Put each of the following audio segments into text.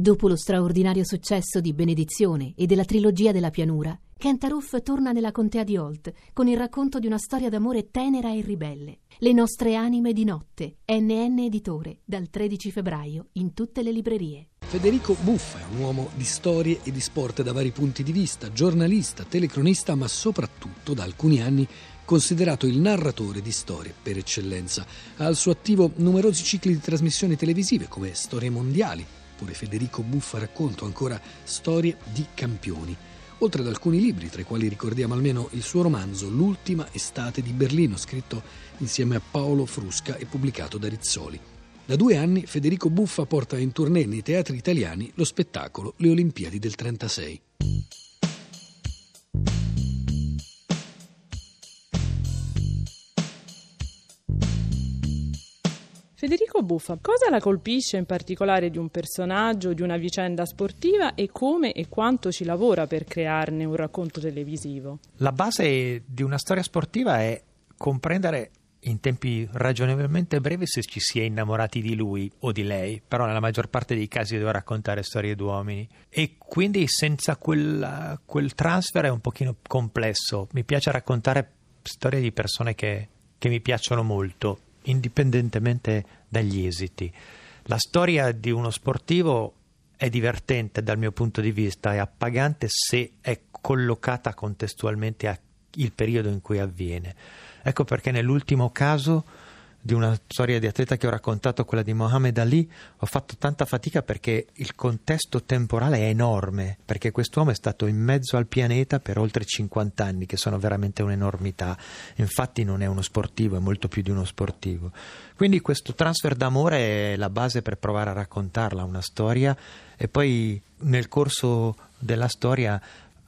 Dopo lo straordinario successo di Benedizione e della trilogia della pianura, Kentaroof torna nella contea di Holt con il racconto di una storia d'amore tenera e ribelle. Le nostre anime di notte, NN Editore, dal 13 febbraio in tutte le librerie. Federico Buffa è un uomo di storie e di sport da vari punti di vista, giornalista, telecronista, ma soprattutto da alcuni anni considerato il narratore di storie per eccellenza. Ha al suo attivo numerosi cicli di trasmissioni televisive come Storie Mondiali, oppure Federico Buffa racconto ancora storie di campioni. Oltre ad alcuni libri, tra i quali ricordiamo almeno il suo romanzo L'ultima estate di Berlino, scritto insieme a Paolo Frusca e pubblicato da Rizzoli. Da due anni Federico Buffa porta in tournée nei teatri italiani lo spettacolo Le Olimpiadi del 36. Federico Buffa, cosa la colpisce in particolare di un personaggio, di una vicenda sportiva e come e quanto ci lavora per crearne un racconto televisivo? La base di una storia sportiva è comprendere in tempi ragionevolmente brevi se ci si è innamorati di lui o di lei, però nella maggior parte dei casi devo raccontare storie d'uomini e quindi senza quel, quel transfer è un pochino complesso. Mi piace raccontare storie di persone che, che mi piacciono molto indipendentemente dagli esiti. La storia di uno sportivo è divertente dal mio punto di vista, è appagante se è collocata contestualmente al periodo in cui avviene. Ecco perché nell'ultimo caso di una storia di atleta che ho raccontato, quella di Mohamed Ali, ho fatto tanta fatica perché il contesto temporale è enorme, perché quest'uomo è stato in mezzo al pianeta per oltre 50 anni, che sono veramente un'enormità. Infatti non è uno sportivo, è molto più di uno sportivo. Quindi questo transfer d'amore è la base per provare a raccontarla, una storia, e poi nel corso della storia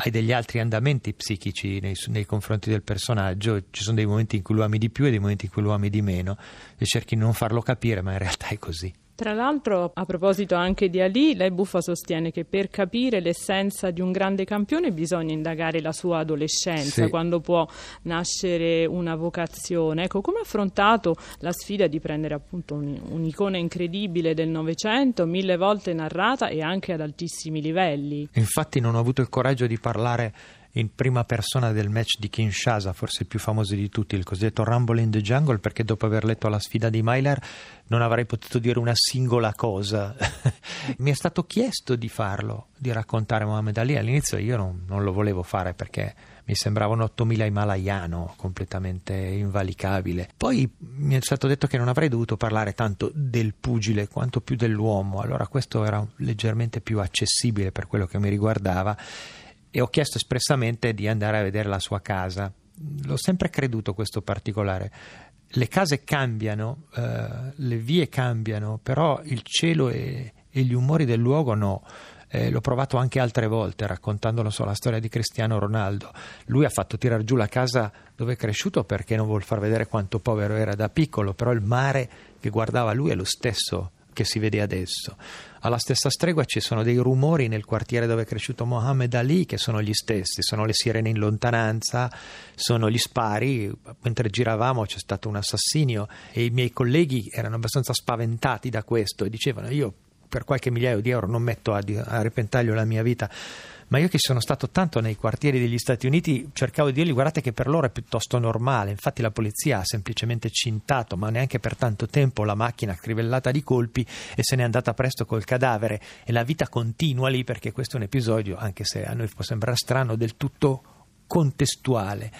hai degli altri andamenti psichici nei, nei, confronti del personaggio, ci sono dei momenti in cui lo ami di più e dei momenti in cui lo ami di meno e cerchi di non farlo capire, ma in realtà è così. Tra l'altro, a proposito anche di Ali, lei Buffa sostiene che per capire l'essenza di un grande campione bisogna indagare la sua adolescenza, sì. quando può nascere una vocazione. Ecco, come ha affrontato la sfida di prendere appunto un, un'icona incredibile del Novecento, mille volte narrata e anche ad altissimi livelli? Infatti non ho avuto il coraggio di parlare in prima persona del match di Kinshasa, forse il più famoso di tutti, il cosiddetto Rumble in the Jungle, perché dopo aver letto la sfida di Myler non avrei potuto dire una singola cosa. Mi è stato chiesto di farlo, di raccontare Mohamed Ali. All'inizio io non, non lo volevo fare perché mi sembrava un 8000 himalayano completamente invalicabile. Poi mi è stato detto che non avrei dovuto parlare tanto del pugile quanto più dell'uomo, allora questo era leggermente più accessibile per quello che mi riguardava e ho chiesto espressamente di andare a vedere la sua casa. L'ho sempre creduto questo particolare. Le case cambiano, eh, le vie cambiano, però il cielo e, e gli umori del luogo no. Eh, l'ho provato anche altre volte raccontando so, la storia di Cristiano Ronaldo. Lui ha fatto tirar giù la casa dove è cresciuto perché non vuol far vedere quanto povero era da piccolo, però il mare che guardava lui è lo stesso che si vede adesso. Alla stessa stregua ci sono dei rumori nel quartiere dove è cresciuto Mohammed Ali che sono gli stessi, sono le sirene in lontananza, sono gli spari, mentre giravamo c'è stato un assassinio e i miei colleghi erano abbastanza spaventati da questo e dicevano io per qualche migliaio di euro non metto a, a repentaglio la mia vita ma io che sono stato tanto nei quartieri degli Stati Uniti cercavo di dirgli guardate che per loro è piuttosto normale, infatti la polizia ha semplicemente cintato, ma neanche per tanto tempo, la macchina crivellata di colpi e se n'è andata presto col cadavere. E la vita continua lì perché questo è un episodio, anche se a noi può sembrare strano, del tutto contestuale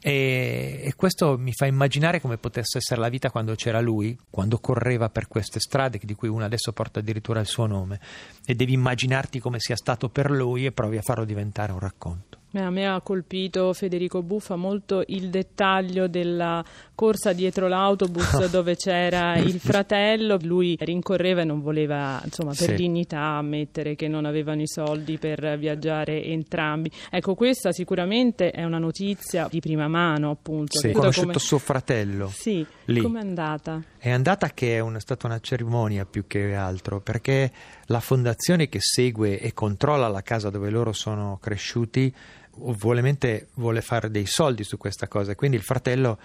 e, e, questo mi fa immaginare come potesse essere la vita quando c'era lui, quando correva per queste strade, di cui una adesso porta addirittura il suo nome. E devi immaginarti come sia stato per lui e provi a farlo diventare un racconto. A me ha colpito Federico Buffa molto il dettaglio della corsa dietro l'autobus dove c'era il fratello, lui rincorreva e non voleva, insomma, per sì. dignità ammettere che non avevano i soldi per viaggiare entrambi. Ecco, questa sicuramente è una notizia di prima mano, appunto. Sì, ho conosciuto come... suo fratello. Sì, come è andata? È andata che è, una, è stata una cerimonia più che altro, perché la fondazione che segue e controlla la casa dove loro sono cresciuti ovviamente vuole fare dei soldi su questa cosa. Quindi il fratello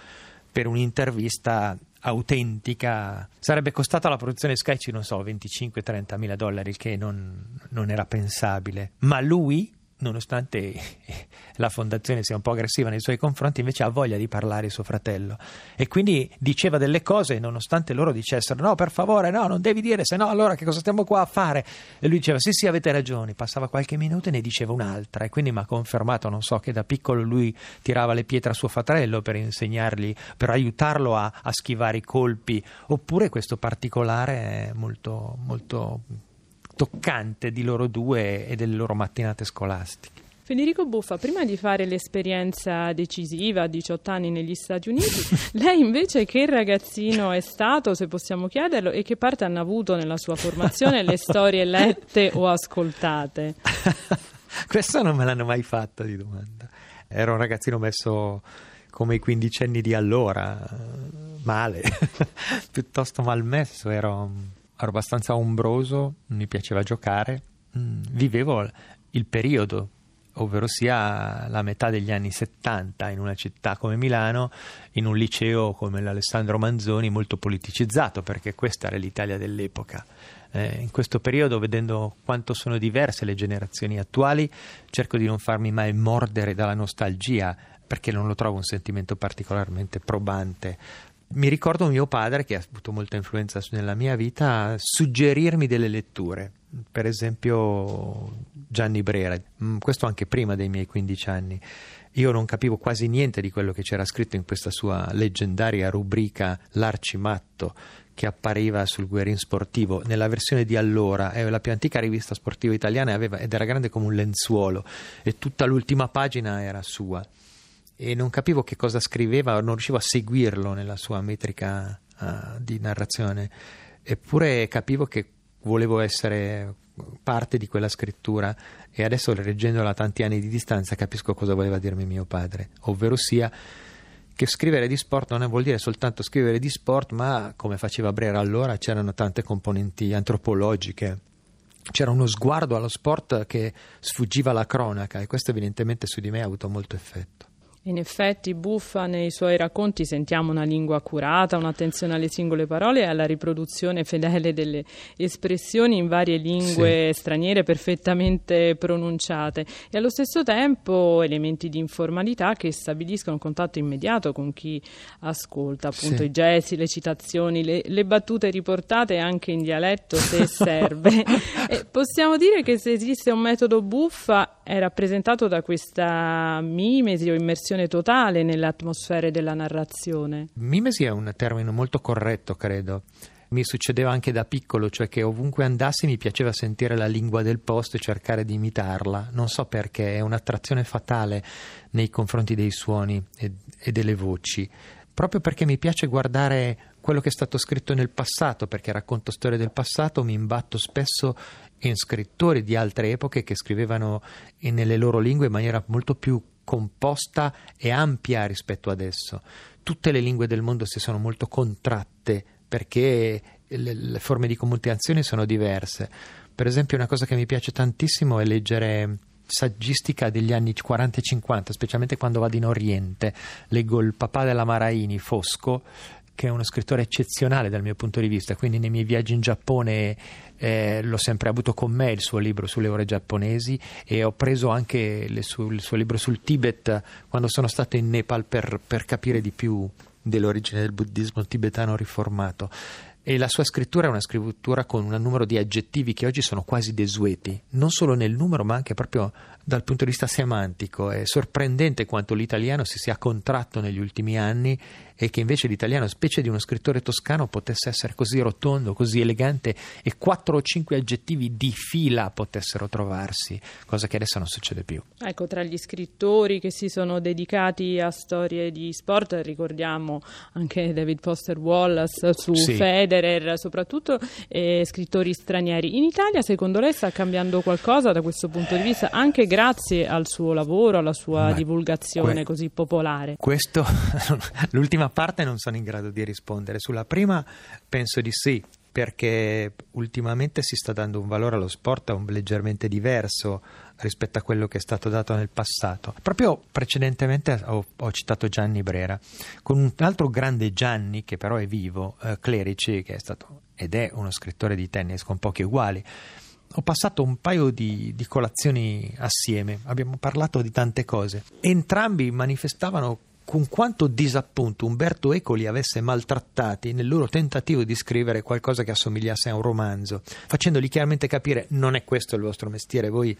per un'intervista autentica. Sarebbe costata la produzione Skyci, non so, 25-30 mila dollari, il che non, non era pensabile. Ma lui nonostante la fondazione sia un po' aggressiva nei suoi confronti, invece ha voglia di parlare suo fratello. E quindi diceva delle cose nonostante loro dicessero no per favore no non devi dire se no allora che cosa stiamo qua a fare? E lui diceva sì sì avete ragione. Passava qualche minuto e ne diceva un'altra. E quindi mi ha confermato non so che da piccolo lui tirava le pietre a suo fratello per insegnargli per aiutarlo a, a schivare i colpi. Oppure questo particolare è molto molto toccante di loro due e delle loro mattinate scolastiche. Federico Buffa, prima di fare l'esperienza decisiva a 18 anni negli Stati Uniti, lei invece che ragazzino è stato, se possiamo chiederlo, e che parte hanno avuto nella sua formazione le storie lette o ascoltate? Questa non me l'hanno mai fatta di domanda. Ero un ragazzino messo come i quindicenni di allora, male, piuttosto malmesso, ero ero abbastanza ombroso, mi piaceva giocare, mm, vivevo il periodo, ovvero sia la metà degli anni 70 in una città come Milano, in un liceo come l'Alessandro Manzoni molto politicizzato, perché questa era l'Italia dell'epoca. Eh, in questo periodo, vedendo quanto sono diverse le generazioni attuali, cerco di non farmi mai mordere dalla nostalgia, perché non lo trovo un sentimento particolarmente probante mi ricordo mio padre, che ha avuto molta influenza nella mia vita, suggerirmi delle letture, per esempio Gianni Brera, mm, questo anche prima dei miei 15 anni. Io non capivo quasi niente di quello che c'era scritto in questa sua leggendaria rubrica L'Arcimatto, che appariva sul Guerin Sportivo nella versione di allora, è la più antica rivista sportiva italiana aveva, ed era grande come un lenzuolo. E tutta l'ultima pagina era sua e non capivo che cosa scriveva, non riuscivo a seguirlo nella sua metrica uh, di narrazione, eppure capivo che volevo essere parte di quella scrittura. E adesso leggendola a tanti anni di distanza capisco cosa voleva dirmi mio padre, ovvero sia che scrivere di sport non vuol dire soltanto scrivere di sport, ma come faceva Brera allora c'erano tante componenti antropologiche, c'era uno sguardo allo sport che sfuggiva alla cronaca e questo evidentemente su di me ha avuto molto effetto. In effetti, Buffa nei suoi racconti sentiamo una lingua accurata, un'attenzione alle singole parole e alla riproduzione fedele delle espressioni in varie lingue sì. straniere perfettamente pronunciate e allo stesso tempo elementi di informalità che stabiliscono un contatto immediato con chi ascolta, appunto sì. i gesti, le citazioni, le, le, battute riportate anche in dialetto se serve. possiamo dire che se esiste un metodo Buffa è rappresentato da questa mimesi o immersione totale nelle atmosfere della narrazione. Mimesi è un termine molto corretto, credo. Mi succedeva anche da piccolo, cioè che ovunque andassi mi piaceva sentire la lingua del posto e cercare di imitarla. Non so perché, è un'attrazione fatale nei confronti dei suoni e, e delle voci proprio perché mi piace guardare quello che è stato scritto nel passato, perché racconto storie del passato, mi imbatto spesso in scrittori di altre epoche che scrivevano nelle loro lingue in maniera molto più composta e ampia rispetto adesso. Tutte le lingue del mondo si sono molto contratte perché le, forme di comunicazione sono diverse. Per esempio, una cosa che mi piace tantissimo è leggere saggistica degli anni 40 e 50, specialmente quando vado in Oriente. Leggo il papà della Maraini, Fosco, che è uno scrittore eccezionale dal mio punto di vista, quindi nei miei viaggi in Giappone eh, l'ho sempre avuto con me il suo libro sulle ore giapponesi e ho preso anche su, il suo libro sul Tibet quando sono stato in Nepal per, per capire di più dell'origine del buddismo tibetano riformato. E la sua scrittura è una scrittura con un numero di aggettivi che oggi sono quasi desueti, non solo nel numero ma anche proprio dal punto di vista semantico. È sorprendente quanto l'italiano si sia contratto negli ultimi anni e che invece l'italiano, specie di uno scrittore toscano, potesse essere così rotondo, così elegante e quattro o cinque aggettivi di fila potessero trovarsi, cosa che adesso non succede più. Ecco, tra gli scrittori che si sono dedicati a storie di sport, ricordiamo anche David Foster Wallace su sì. Federer, soprattutto eh, scrittori stranieri. In Italia, secondo lei, sta cambiando qualcosa da questo punto di vista, anche grazie al suo lavoro, alla sua Ma divulgazione que- così popolare? Questo, l'ultima parte non sono in grado di rispondere. Sulla prima penso di sì. perché ultimamente si sta dando un valore allo sport un leggermente diverso rispetto a quello che è stato dato nel passato. Proprio precedentemente ho, ho citato Gianni Brera, con un altro grande Gianni che però è vivo, eh, Clerici, che è stato ed è uno scrittore di tennis con pochi uguali. Ho passato un paio di, di colazioni assieme, abbiamo parlato di tante cose. Entrambi manifestavano con quanto disappunto Umberto Eco li avesse maltrattati nel loro tentativo di scrivere qualcosa che assomigliasse a un romanzo, facendogli chiaramente capire non è questo il vostro mestiere, voi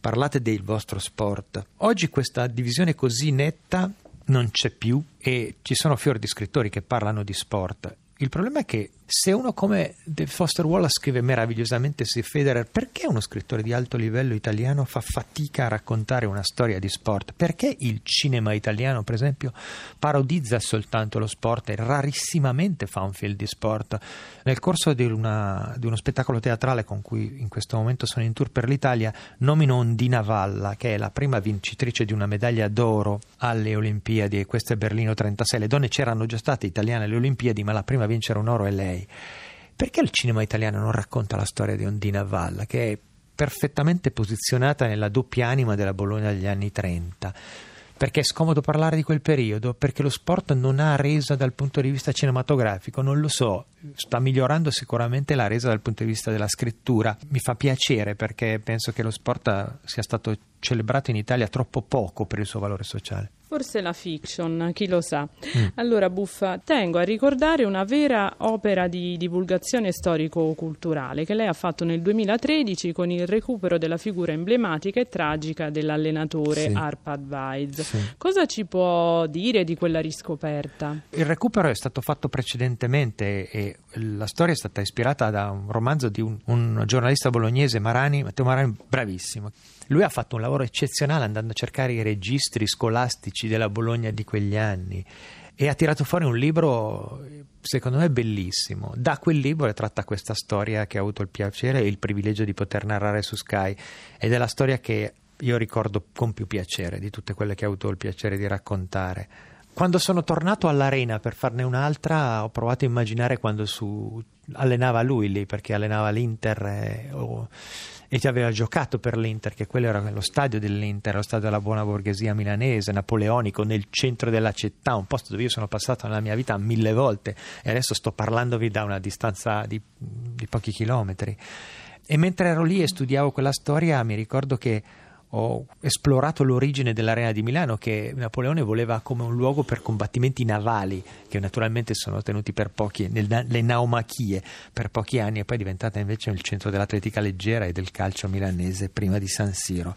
parlate del vostro sport. Oggi questa divisione così netta non c'è più e ci sono fior di scrittori che parlano di sport. Il problema è che se uno come Foster Wallace scrive meravigliosamente su Federer, perché uno scrittore di alto livello italiano fa fatica a raccontare una storia di sport? Perché il cinema italiano, per esempio, parodizza soltanto lo sport e rarissimamente fa un film di sport? Nel corso di, una, di uno spettacolo teatrale con cui in questo momento sono in tour per l'Italia, nomino Ondina Valla, che è la prima vincitrice di una medaglia d'oro alle Olimpiadi, e questo è Berlino 36. Le donne c'erano già state italiane alle Olimpiadi, ma la prima a vincere un oro è lei. Perché il cinema italiano non racconta la storia di Ondina Valla, che è perfettamente posizionata nella doppia anima della Bologna degli anni 30? Perché è scomodo parlare di quel periodo? Perché lo sport non ha resa dal punto di vista cinematografico? Non lo so, sta migliorando sicuramente la resa dal punto di vista della scrittura. Mi fa piacere perché penso che lo sport sia stato celebrato in Italia troppo poco per il suo valore sociale. Forse la fiction, chi lo sa. Mm. Allora, Buffa, tengo a ricordare una vera opera di divulgazione storico-culturale che lei ha fatto nel 2013 con il recupero della figura emblematica e tragica dell'allenatore sì. Arpad Weiz. Sì. Cosa ci può dire di quella riscoperta? Il recupero è stato fatto precedentemente e la storia è stata ispirata da un romanzo di un, un giornalista bolognese, Marani, Matteo Marani, bravissimo. Lui ha fatto un lavoro eccezionale andando a cercare i registri scolastici della Bologna di quegli anni e ha tirato fuori un libro secondo me bellissimo. Da quel libro è tratta questa storia che ho avuto il piacere e il privilegio di poter narrare su Sky ed è la storia che io ricordo con più piacere di tutte quelle che ho avuto il piacere di raccontare. Quando sono tornato all'arena per farne un'altra, ho provato a immaginare quando su, allenava lui lì, perché allenava l'Inter eh, o e ci aveva giocato per l'Inter, che quello era lo stadio dell'Inter, lo stadio della buona borghesia milanese, napoleonico, nel centro della città, un posto dove io sono passato nella mia vita mille volte e adesso sto parlandovi da una distanza di, di pochi chilometri. E mentre ero lì e studiavo quella storia mi ricordo che ho esplorato l'origine dell'arena di Milano che Napoleone voleva come un luogo per combattimenti navali che naturalmente sono tenuti per pochi le naumachie per pochi anni e poi è diventata invece il centro dell'atletica leggera e del calcio milanese prima di San Siro.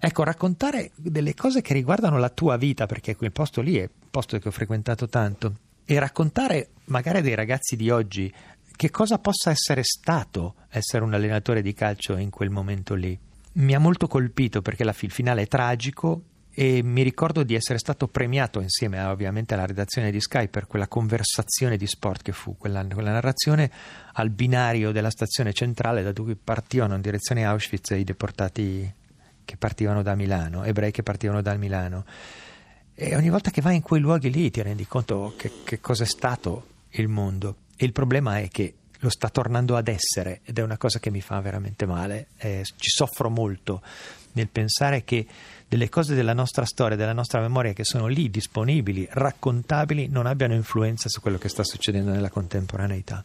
Ecco raccontare delle cose che riguardano la tua vita perché quel posto lì è un posto che ho frequentato tanto e raccontare magari dei ragazzi di oggi che cosa possa essere stato essere un allenatore di calcio in quel momento lì mi ha molto colpito perché la, il finale è tragico e mi ricordo di essere stato premiato insieme ovviamente alla redazione di Sky per quella conversazione di sport che fu, quella, quella narrazione al binario della stazione centrale da dove partivano in direzione Auschwitz i deportati che partivano da Milano, ebrei che partivano da Milano. E ogni volta che vai in quei luoghi lì ti rendi conto che, che cosa è stato il mondo. E il problema è che lo sta tornando ad essere ed è una cosa che mi fa veramente male. Eh, ci soffro molto nel pensare che delle cose della nostra storia, della nostra memoria che sono lì disponibili, raccontabili, non abbiano influenza su quello che sta succedendo nella contemporaneità.